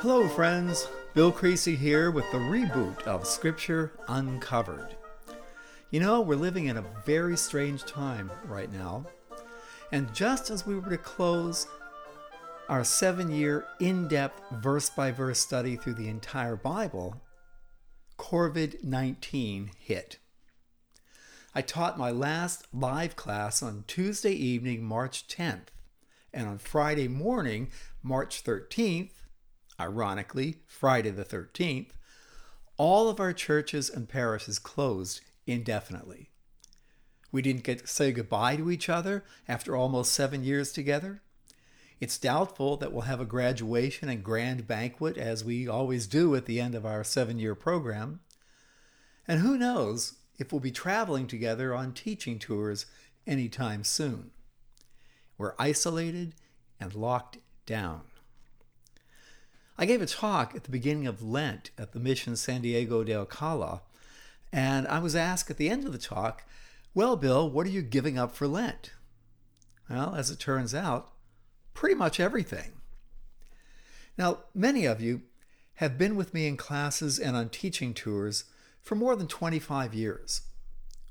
Hello, friends. Bill Creasy here with the reboot of Scripture Uncovered. You know, we're living in a very strange time right now. And just as we were to close our seven year in depth verse by verse study through the entire Bible, COVID 19 hit. I taught my last live class on Tuesday evening, March 10th, and on Friday morning, March 13th, ironically, Friday the 13th, all of our churches and parishes closed indefinitely. We didn't get to say goodbye to each other after almost seven years together. It's doubtful that we'll have a graduation and grand banquet as we always do at the end of our seven year program. And who knows if we'll be traveling together on teaching tours anytime soon. We're isolated and locked down. I gave a talk at the beginning of Lent at the Mission San Diego de Alcala, and I was asked at the end of the talk, Well, Bill, what are you giving up for Lent? Well, as it turns out, pretty much everything. Now, many of you have been with me in classes and on teaching tours for more than 25 years.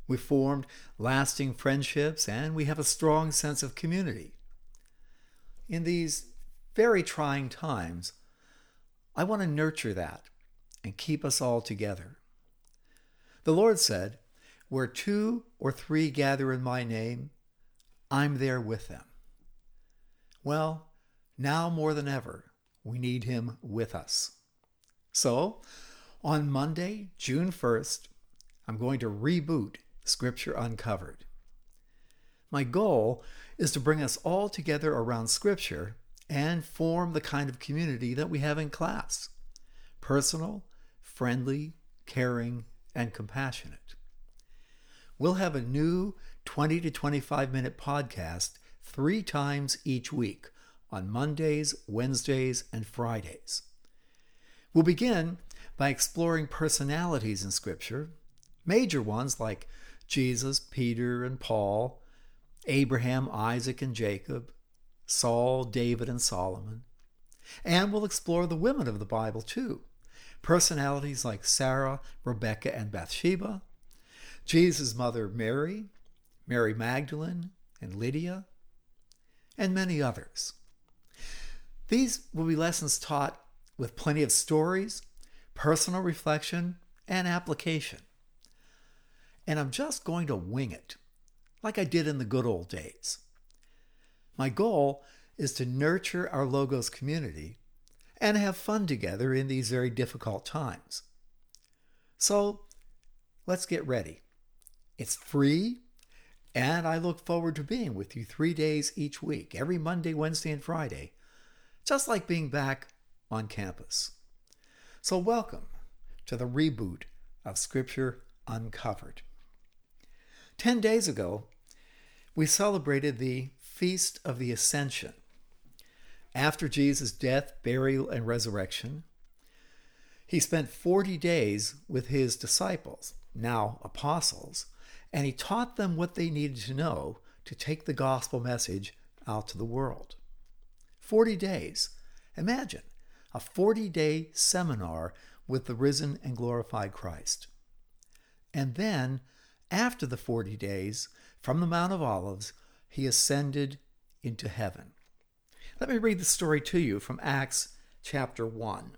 We've formed lasting friendships and we have a strong sense of community. In these very trying times, I want to nurture that and keep us all together. The Lord said, Where two or three gather in my name, I'm there with them. Well, now more than ever, we need him with us. So, on Monday, June 1st, I'm going to reboot Scripture Uncovered. My goal is to bring us all together around Scripture and form the kind of community that we have in class personal, friendly, caring, and compassionate. We'll have a new 20 to 25 minute podcast three times each week on Mondays, Wednesdays, and Fridays. We'll begin by exploring personalities in Scripture, major ones like Jesus, Peter, and Paul, Abraham, Isaac, and Jacob, Saul, David, and Solomon. And we'll explore the women of the Bible too. Personalities like Sarah, Rebecca, and Bathsheba, Jesus' mother Mary, Mary Magdalene, and Lydia, and many others. These will be lessons taught with plenty of stories, personal reflection, and application. And I'm just going to wing it, like I did in the good old days. My goal is to nurture our Logos community and have fun together in these very difficult times. So let's get ready. It's free, and I look forward to being with you three days each week, every Monday, Wednesday, and Friday, just like being back on campus. So, welcome to the reboot of Scripture Uncovered. Ten days ago, we celebrated the Feast of the Ascension. After Jesus' death, burial, and resurrection, he spent 40 days with his disciples, now apostles, and he taught them what they needed to know to take the gospel message out to the world. 40 days. Imagine a 40 day seminar with the risen and glorified Christ. And then, after the 40 days, from the Mount of Olives, he ascended into heaven. Let me read the story to you from Acts chapter 1.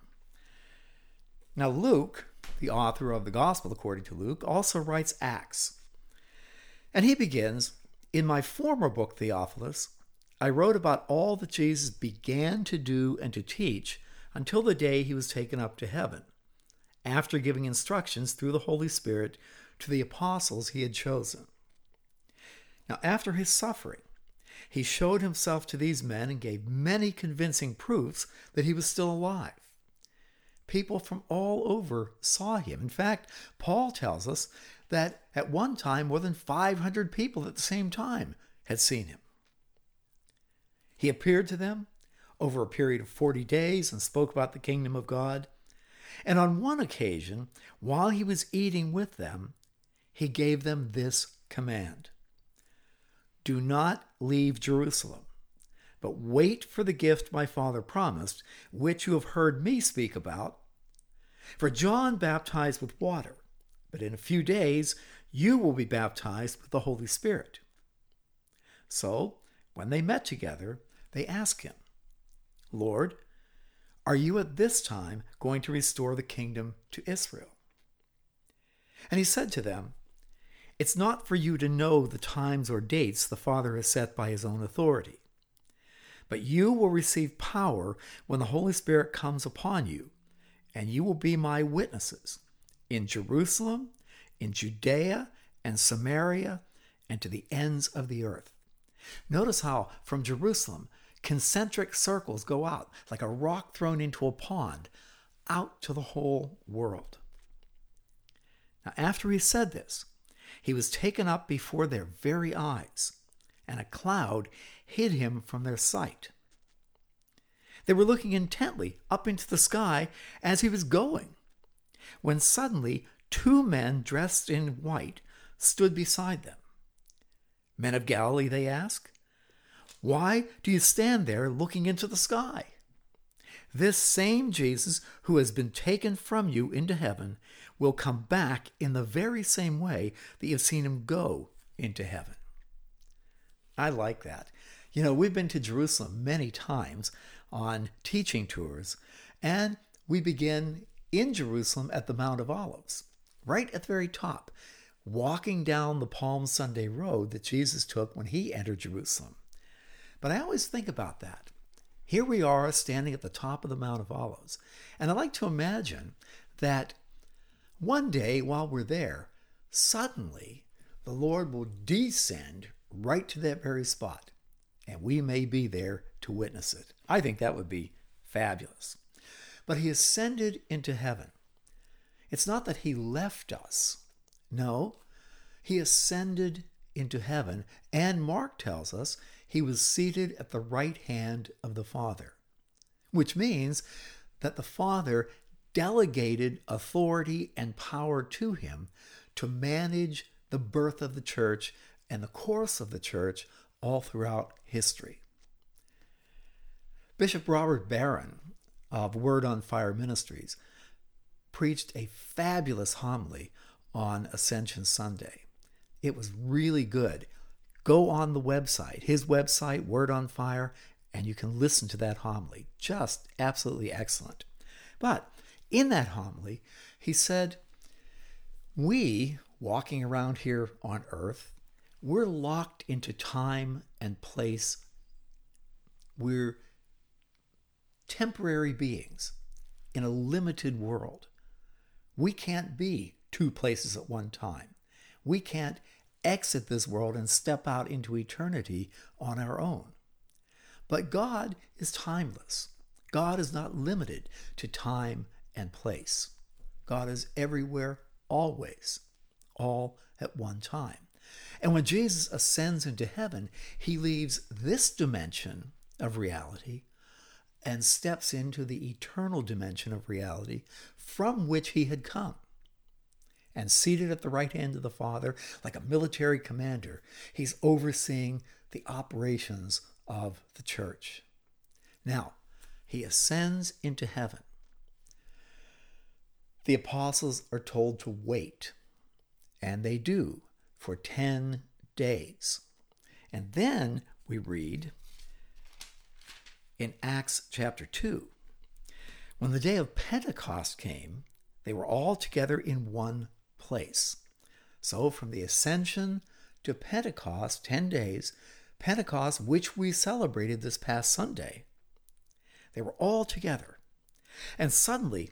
Now, Luke, the author of the Gospel according to Luke, also writes Acts. And he begins In my former book, Theophilus, I wrote about all that Jesus began to do and to teach until the day he was taken up to heaven, after giving instructions through the Holy Spirit to the apostles he had chosen. Now, after his suffering, he showed himself to these men and gave many convincing proofs that he was still alive. People from all over saw him. In fact, Paul tells us that at one time more than 500 people at the same time had seen him. He appeared to them over a period of 40 days and spoke about the kingdom of God. And on one occasion, while he was eating with them, he gave them this command do not leave Jerusalem, but wait for the gift my Father promised, which you have heard me speak about. For John baptized with water, but in a few days you will be baptized with the Holy Spirit. So, when they met together, they asked him, Lord, are you at this time going to restore the kingdom to Israel? And he said to them, It's not for you to know the times or dates the Father has set by his own authority. But you will receive power when the Holy Spirit comes upon you, and you will be my witnesses in Jerusalem, in Judea, and Samaria, and to the ends of the earth. Notice how from Jerusalem, concentric circles go out like a rock thrown into a pond, out to the whole world. Now, after he said this, he was taken up before their very eyes, and a cloud hid him from their sight. They were looking intently up into the sky as he was going, when suddenly two men dressed in white stood beside them. Men of Galilee, they asked, why do you stand there looking into the sky? This same Jesus who has been taken from you into heaven will come back in the very same way that you've seen him go into heaven. I like that. You know, we've been to Jerusalem many times on teaching tours, and we begin in Jerusalem at the Mount of Olives, right at the very top, walking down the Palm Sunday road that Jesus took when he entered Jerusalem. But I always think about that. Here we are standing at the top of the Mount of Olives, and I like to imagine that one day while we're there, suddenly the Lord will descend right to that very spot, and we may be there to witness it. I think that would be fabulous. But he ascended into heaven. It's not that he left us. No, he ascended into heaven, and Mark tells us he was seated at the right hand of the Father, which means that the Father delegated authority and power to him to manage the birth of the church and the course of the church all throughout history. Bishop Robert Barron of Word on Fire Ministries preached a fabulous homily on Ascension Sunday. It was really good. Go on the website, his website, Word on Fire, and you can listen to that homily. Just absolutely excellent. But in that homily, he said, We, walking around here on earth, we're locked into time and place. We're temporary beings in a limited world. We can't be two places at one time. We can't exit this world and step out into eternity on our own. But God is timeless. God is not limited to time and place. God is everywhere, always, all at one time. And when Jesus ascends into heaven, he leaves this dimension of reality and steps into the eternal dimension of reality from which he had come. And seated at the right hand of the Father, like a military commander, he's overseeing the operations of the church. Now, he ascends into heaven. The apostles are told to wait, and they do for 10 days. And then we read in Acts chapter 2 when the day of Pentecost came, they were all together in one place. So from the ascension to Pentecost, 10 days, Pentecost, which we celebrated this past Sunday, they were all together. And suddenly,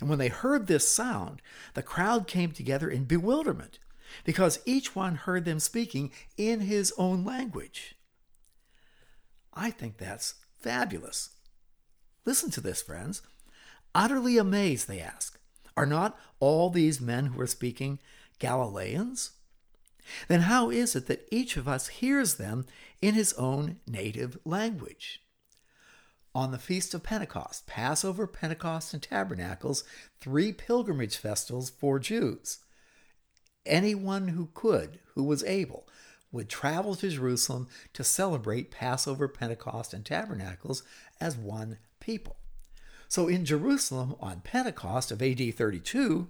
And when they heard this sound, the crowd came together in bewilderment, because each one heard them speaking in his own language. I think that's fabulous. Listen to this, friends. Utterly amazed, they ask, Are not all these men who are speaking Galileans? Then how is it that each of us hears them in his own native language? On the Feast of Pentecost, Passover, Pentecost, and Tabernacles, three pilgrimage festivals for Jews. Anyone who could, who was able, would travel to Jerusalem to celebrate Passover, Pentecost, and Tabernacles as one people. So in Jerusalem on Pentecost of AD 32,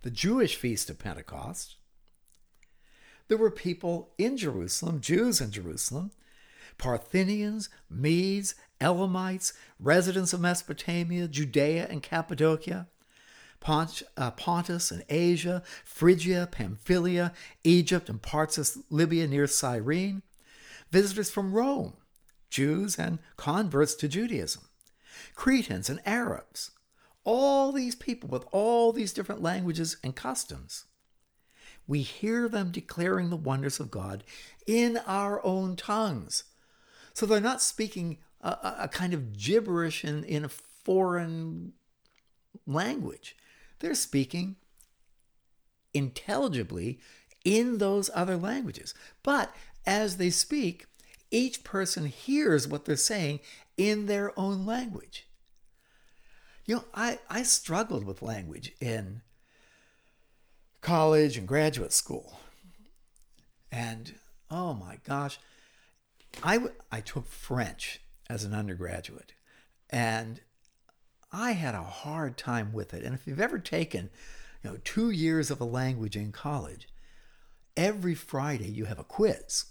the Jewish feast of Pentecost, there were people in Jerusalem, Jews in Jerusalem, Parthians, Medes, Elamites, residents of Mesopotamia, Judea and Cappadocia, Pont, uh, Pontus and Asia, Phrygia, Pamphylia, Egypt, and parts of Libya near Cyrene, visitors from Rome, Jews and converts to Judaism, Cretans and Arabs, all these people with all these different languages and customs. We hear them declaring the wonders of God in our own tongues. So they're not speaking a, a kind of gibberish in, in a foreign language. They're speaking intelligibly in those other languages. But as they speak, each person hears what they're saying in their own language. You know, I, I struggled with language in college and graduate school. And oh my gosh, I, I took French as an undergraduate. And I had a hard time with it. And if you've ever taken, you know, two years of a language in college, every Friday you have a quiz.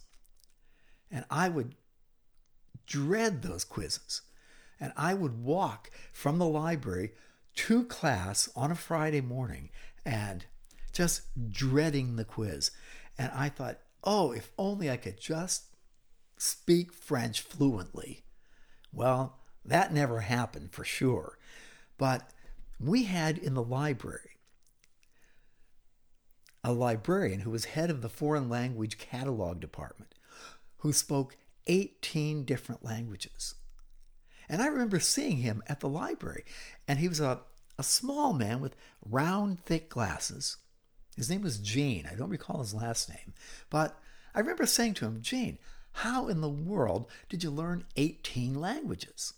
And I would dread those quizzes. And I would walk from the library to class on a Friday morning and just dreading the quiz. And I thought, oh, if only I could just speak French fluently. Well, that never happened for sure. But we had in the library a librarian who was head of the foreign language catalog department who spoke 18 different languages. And I remember seeing him at the library, and he was a, a small man with round, thick glasses. His name was Gene. I don't recall his last name. But I remember saying to him, Gene, how in the world did you learn 18 languages?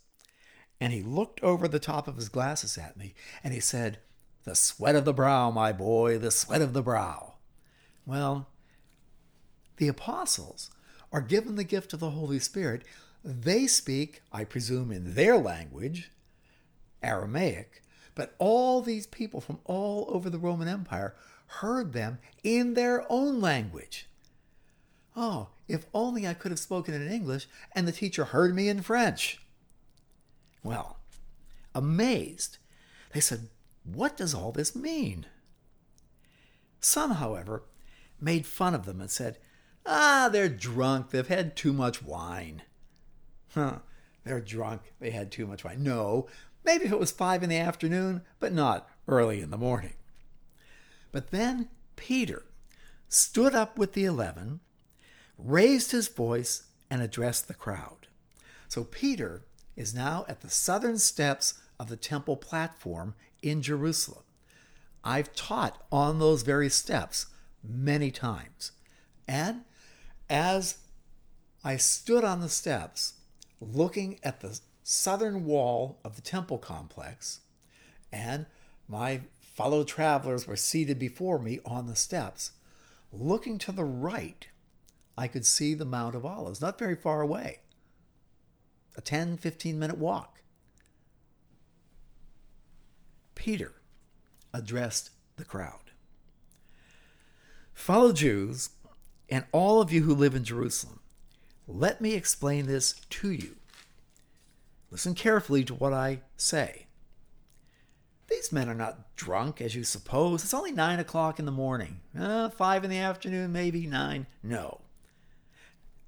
And he looked over the top of his glasses at me and he said, The sweat of the brow, my boy, the sweat of the brow. Well, the apostles are given the gift of the Holy Spirit. They speak, I presume, in their language, Aramaic, but all these people from all over the Roman Empire heard them in their own language. Oh, if only I could have spoken in English and the teacher heard me in French. Well, amazed, they said, What does all this mean? Some, however, made fun of them and said, Ah, they're drunk. They've had too much wine. Huh, they're drunk. They had too much wine. No, maybe if it was five in the afternoon, but not early in the morning. But then Peter stood up with the eleven, raised his voice, and addressed the crowd. So Peter is now at the southern steps of the temple platform in Jerusalem. I've taught on those very steps many times. And as I stood on the steps looking at the southern wall of the temple complex, and my fellow travelers were seated before me on the steps, looking to the right, I could see the Mount of Olives, not very far away a 10, 15 minute walk. Peter addressed the crowd. Fellow Jews, and all of you who live in Jerusalem, let me explain this to you. Listen carefully to what I say. These men are not drunk, as you suppose. It's only nine o'clock in the morning. Uh, five in the afternoon, maybe nine. No.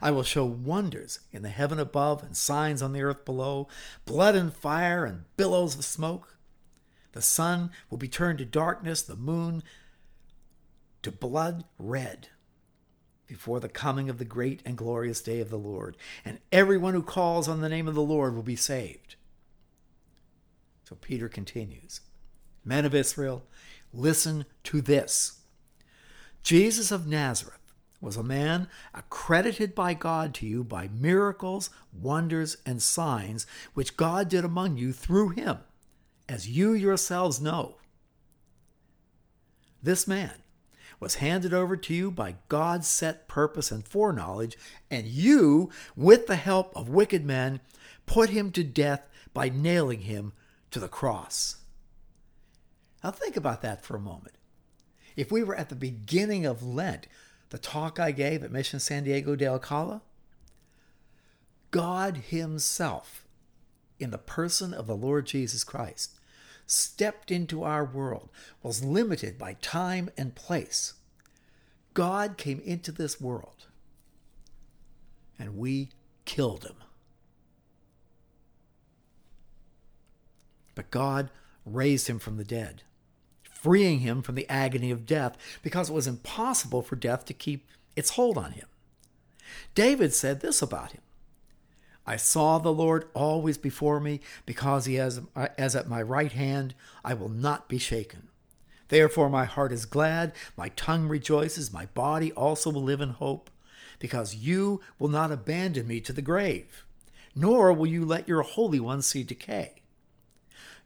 I will show wonders in the heaven above and signs on the earth below, blood and fire and billows of smoke. The sun will be turned to darkness, the moon to blood red before the coming of the great and glorious day of the Lord, and everyone who calls on the name of the Lord will be saved. So Peter continues Men of Israel, listen to this. Jesus of Nazareth was a man accredited by God to you by miracles, wonders, and signs which God did among you through him, as you yourselves know. This man was handed over to you by God's set purpose and foreknowledge, and you, with the help of wicked men, put him to death by nailing him to the cross. Now, think about that for a moment. If we were at the beginning of Lent, the talk I gave at Mission San Diego de Alcala? God Himself, in the person of the Lord Jesus Christ, stepped into our world, was limited by time and place. God came into this world, and we killed him. But God raised him from the dead freeing him from the agony of death because it was impossible for death to keep its hold on him. David said this about him I saw the Lord always before me, because he is as at my right hand, I will not be shaken. Therefore, my heart is glad, my tongue rejoices, my body also will live in hope, because you will not abandon me to the grave, nor will you let your Holy One see decay.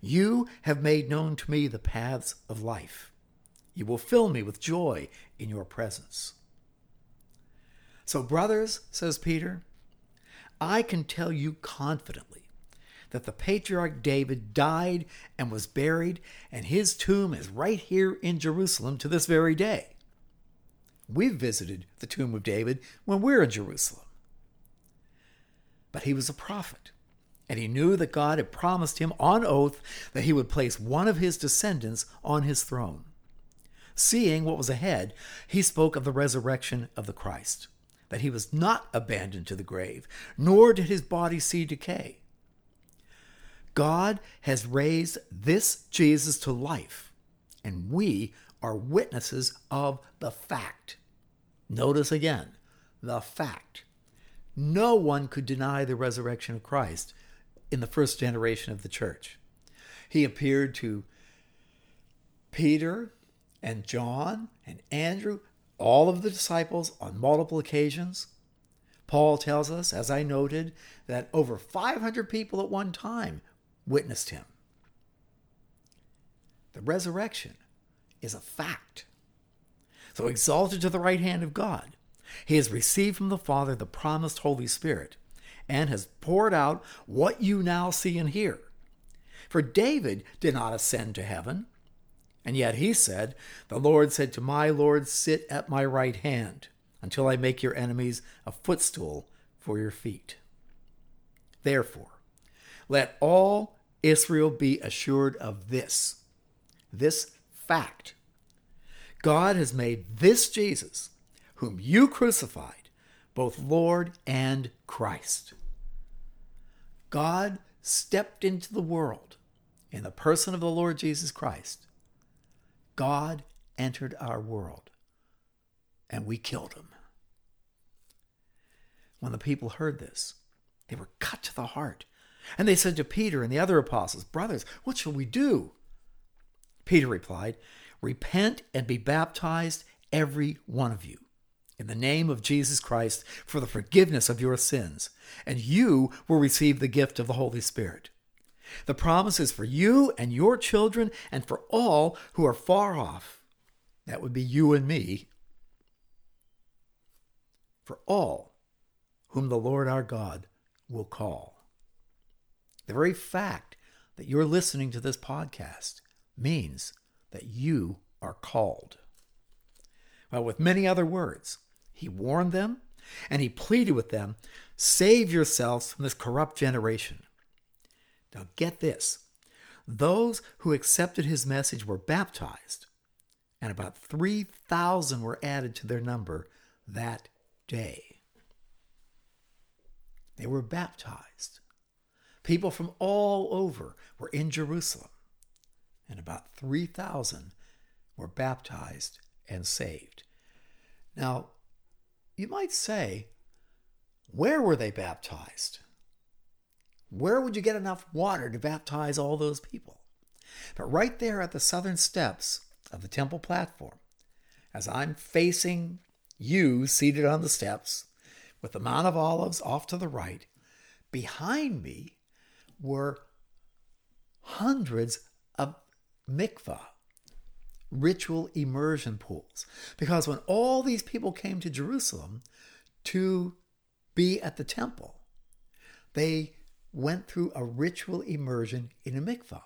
You have made known to me the paths of life. You will fill me with joy in your presence. So, brothers, says Peter, I can tell you confidently that the patriarch David died and was buried, and his tomb is right here in Jerusalem to this very day. We've visited the tomb of David when we're in Jerusalem. But he was a prophet and he knew that God had promised him on oath that he would place one of his descendants on his throne. Seeing what was ahead, he spoke of the resurrection of the Christ, that he was not abandoned to the grave, nor did his body see decay. God has raised this Jesus to life, and we are witnesses of the fact. Notice again, the fact. No one could deny the resurrection of Christ in the first generation of the church. He appeared to Peter and John and Andrew, all of the disciples, on multiple occasions. Paul tells us, as I noted, that over 500 people at one time witnessed him. The resurrection is a fact. So, exalted to the right hand of God, he has received from the Father the promised Holy Spirit and has poured out what you now see and hear. For David did not ascend to heaven, and yet he said, The Lord said to my Lord, Sit at my right hand until I make your enemies a footstool for your feet. Therefore, let all Israel be assured of this, this fact. God has made this Jesus, whom you crucified, both Lord and Christ. God stepped into the world in the person of the Lord Jesus Christ. God entered our world and we killed him. When the people heard this, they were cut to the heart. And they said to Peter and the other apostles, Brothers, what shall we do? Peter replied, Repent and be baptized, every one of you in the name of Jesus Christ for the forgiveness of your sins, and you will receive the gift of the Holy Spirit. The promise is for you and your children and for all who are far off. That would be you and me. For all whom the Lord our God will call. The very fact that you're listening to this podcast means that you are called. Well, with many other words, he warned them and he pleaded with them save yourselves from this corrupt generation. Now, get this those who accepted his message were baptized, and about 3,000 were added to their number that day. They were baptized. People from all over were in Jerusalem, and about 3,000 were baptized and saved. Now, you might say, where were they baptized? Where would you get enough water to baptize all those people? But right there at the southern steps of the temple platform, as I'm facing you seated on the steps, with the Mount of Olives off to the right, behind me were hundreds of mikvah, ritual immersion pools. Because when all these people came to Jerusalem to be at the temple, they went through a ritual immersion in a mikvah.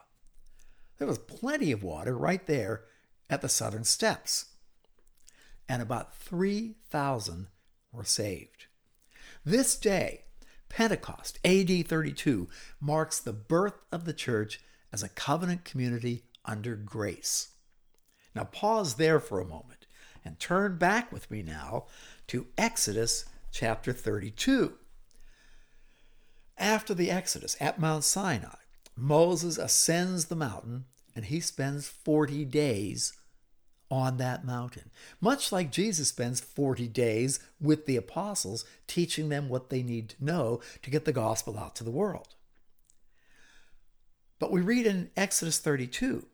There was plenty of water right there at the southern steps. And about 3,000 were saved. This day, Pentecost, AD 32, marks the birth of the church as a covenant community under grace. Now, pause there for a moment and turn back with me now to Exodus chapter 32. After the Exodus at Mount Sinai, Moses ascends the mountain and he spends 40 days on that mountain, much like Jesus spends 40 days with the apostles, teaching them what they need to know to get the gospel out to the world. But we read in Exodus 32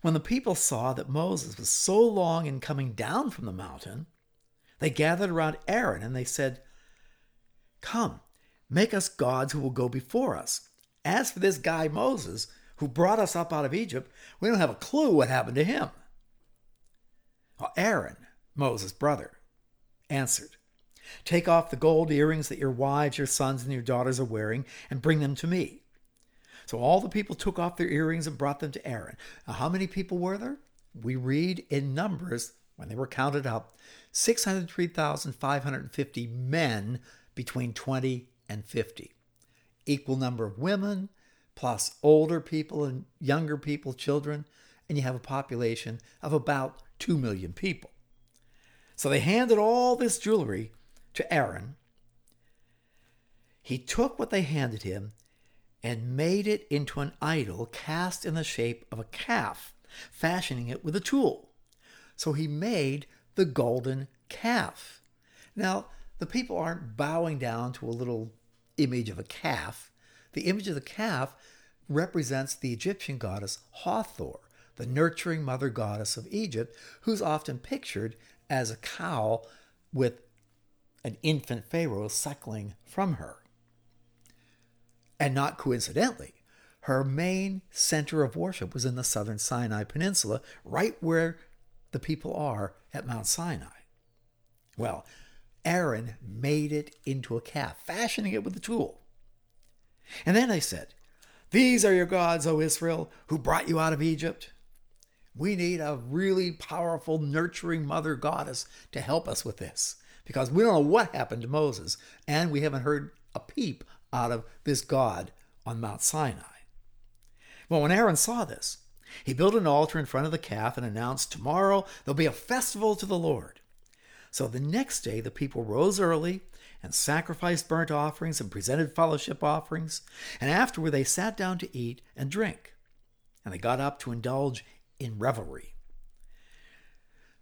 when the people saw that Moses was so long in coming down from the mountain, they gathered around Aaron and they said, Come, make us gods who will go before us. As for this guy Moses, who brought us up out of Egypt, we don't have a clue what happened to him. Well, Aaron, Moses' brother, answered, Take off the gold earrings that your wives, your sons, and your daughters are wearing, and bring them to me. So all the people took off their earrings and brought them to Aaron. Now, how many people were there? We read in Numbers, when they were counted up, 603,550 men between 20 and 50. Equal number of women, plus older people and younger people, children, and you have a population of about 2 million people. So they handed all this jewelry to Aaron. He took what they handed him and made it into an idol cast in the shape of a calf, fashioning it with a tool. So he made the golden calf. Now, the people aren't bowing down to a little image of a calf. The image of the calf represents the Egyptian goddess Hathor, the nurturing mother goddess of Egypt, who's often pictured as a cow with an infant Pharaoh suckling from her. And not coincidentally, her main center of worship was in the southern Sinai Peninsula, right where the people are at Mount Sinai. Well, Aaron made it into a calf, fashioning it with a tool. And then they said, These are your gods, O Israel, who brought you out of Egypt. We need a really powerful, nurturing mother goddess to help us with this because we don't know what happened to Moses and we haven't heard a peep out of this God on Mount Sinai. Well, when Aaron saw this, he built an altar in front of the calf and announced, Tomorrow there'll be a festival to the Lord. So the next day, the people rose early and sacrificed burnt offerings and presented fellowship offerings. And afterward, they sat down to eat and drink. And they got up to indulge in revelry.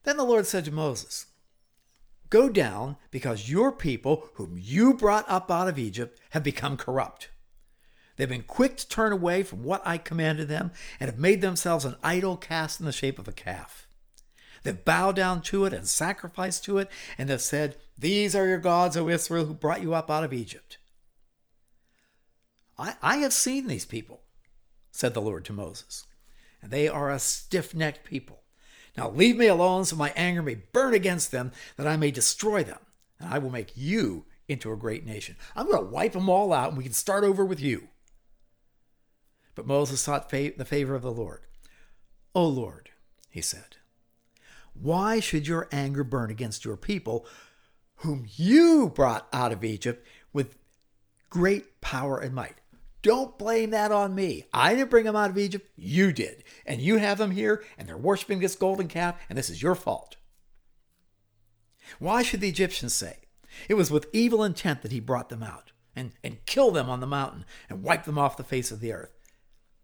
Then the Lord said to Moses, Go down, because your people, whom you brought up out of Egypt, have become corrupt. They've been quick to turn away from what I commanded them and have made themselves an idol cast in the shape of a calf. They've bowed down to it and sacrificed to it, and have said, These are your gods, O Israel, who brought you up out of Egypt. I, I have seen these people, said the Lord to Moses, and they are a stiff necked people. Now leave me alone so my anger may burn against them, that I may destroy them, and I will make you into a great nation. I'm going to wipe them all out, and we can start over with you. But Moses sought fa- the favor of the Lord. O Lord, he said, why should your anger burn against your people, whom you brought out of Egypt with great power and might? Don't blame that on me. I didn't bring them out of Egypt. You did. And you have them here, and they're worshiping this golden calf, and this is your fault. Why should the Egyptians say? It was with evil intent that he brought them out and, and kill them on the mountain and wipe them off the face of the earth.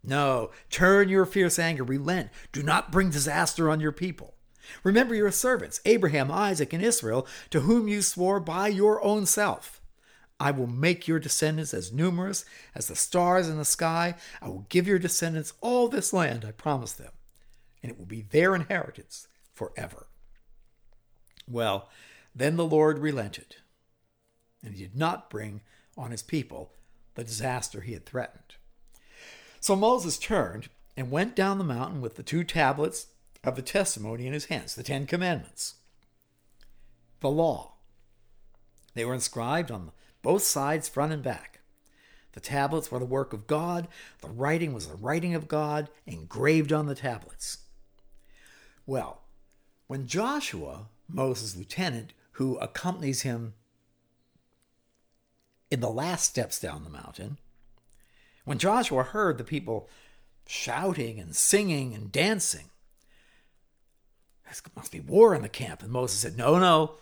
No, turn your fierce anger, relent. Do not bring disaster on your people. Remember your servants, Abraham, Isaac, and Israel, to whom you swore by your own self. I will make your descendants as numerous as the stars in the sky. I will give your descendants all this land I promised them, and it will be their inheritance forever. Well, then the Lord relented, and he did not bring on his people the disaster he had threatened. So Moses turned and went down the mountain with the two tablets of the testimony in his hands, the Ten Commandments, the law. They were inscribed on both sides, front and back. The tablets were the work of God, the writing was the writing of God, engraved on the tablets. Well, when Joshua, Moses' lieutenant, who accompanies him in the last steps down the mountain, when Joshua heard the people shouting and singing and dancing, there must be war in the camp. And Moses said, No, no,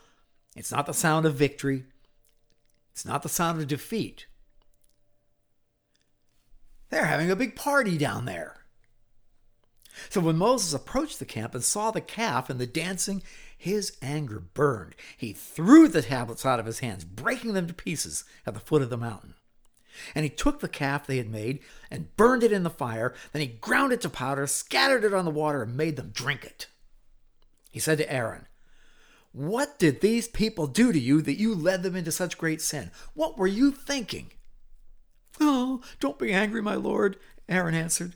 it's not the sound of victory. It's not the sound of defeat. They're having a big party down there. So when Moses approached the camp and saw the calf and the dancing, his anger burned. He threw the tablets out of his hands, breaking them to pieces at the foot of the mountain. And he took the calf they had made and burned it in the fire. Then he ground it to powder, scattered it on the water, and made them drink it. He said to Aaron, What did these people do to you that you led them into such great sin? What were you thinking? Oh, don't be angry, my lord, Aaron answered.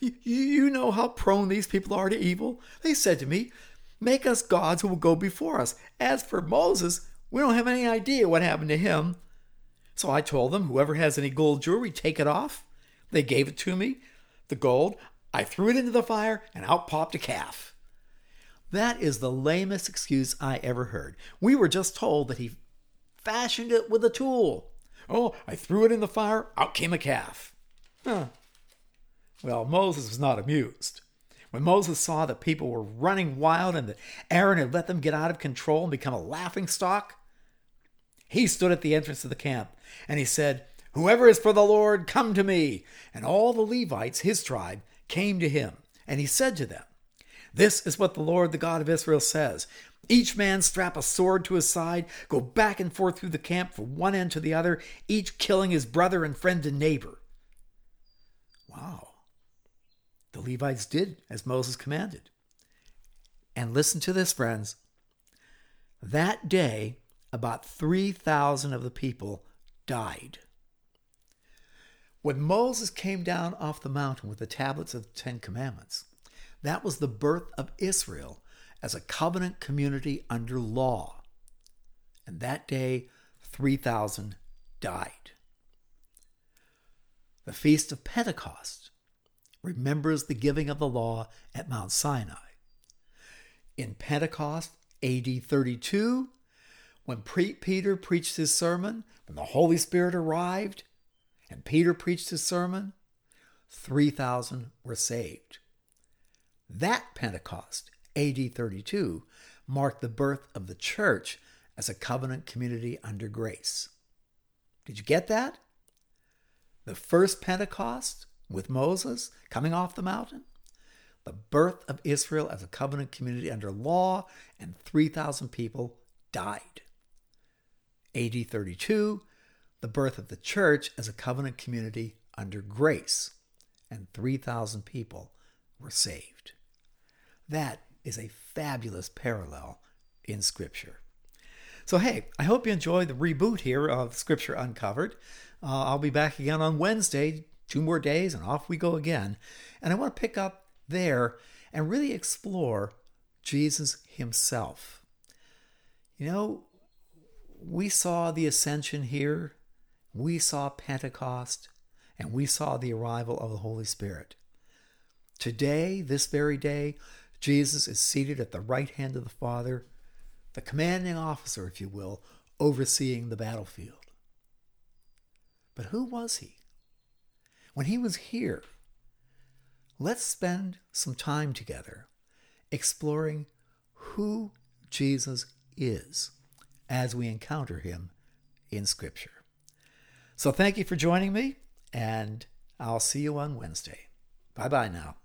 You, you know how prone these people are to evil. They said to me, Make us gods who will go before us. As for Moses, we don't have any idea what happened to him. So I told them, Whoever has any gold jewelry, take it off. They gave it to me, the gold. I threw it into the fire, and out popped a calf. That is the lamest excuse I ever heard. We were just told that he fashioned it with a tool. Oh, I threw it in the fire, out came a calf. Huh. Well, Moses was not amused. When Moses saw that people were running wild and that Aaron had let them get out of control and become a laughing stock, he stood at the entrance of the camp and he said, Whoever is for the Lord, come to me. And all the Levites, his tribe, came to him. And he said to them, This is what the Lord, the God of Israel, says. Each man strap a sword to his side, go back and forth through the camp from one end to the other, each killing his brother and friend and neighbor. Wow. The Levites did as Moses commanded. And listen to this, friends. That day, about 3,000 of the people died. When Moses came down off the mountain with the tablets of the Ten Commandments, that was the birth of Israel as a covenant community under law. And that day, 3,000 died. The Feast of Pentecost remembers the giving of the law at Mount Sinai. In Pentecost, AD 32, when pre- Peter preached his sermon, when the Holy Spirit arrived and Peter preached his sermon, 3,000 were saved. That Pentecost, AD 32, marked the birth of the church as a covenant community under grace. Did you get that? The first Pentecost with Moses coming off the mountain, the birth of Israel as a covenant community under law, and 3,000 people died. AD 32, the birth of the church as a covenant community under grace, and 3,000 people were saved. That is a fabulous parallel in Scripture. So, hey, I hope you enjoyed the reboot here of Scripture Uncovered. Uh, I'll be back again on Wednesday two more days and off we go again. And I want to pick up there and really explore Jesus himself. You know, we saw the ascension here, we saw Pentecost, and we saw the arrival of the Holy Spirit. Today, this very day, Jesus is seated at the right hand of the Father, the commanding officer, if you will, overseeing the battlefield. But who was he? when he was here. Let's spend some time together exploring who Jesus is as we encounter him in Scripture. So thank you for joining me, and I'll see you on Wednesday. Bye bye now.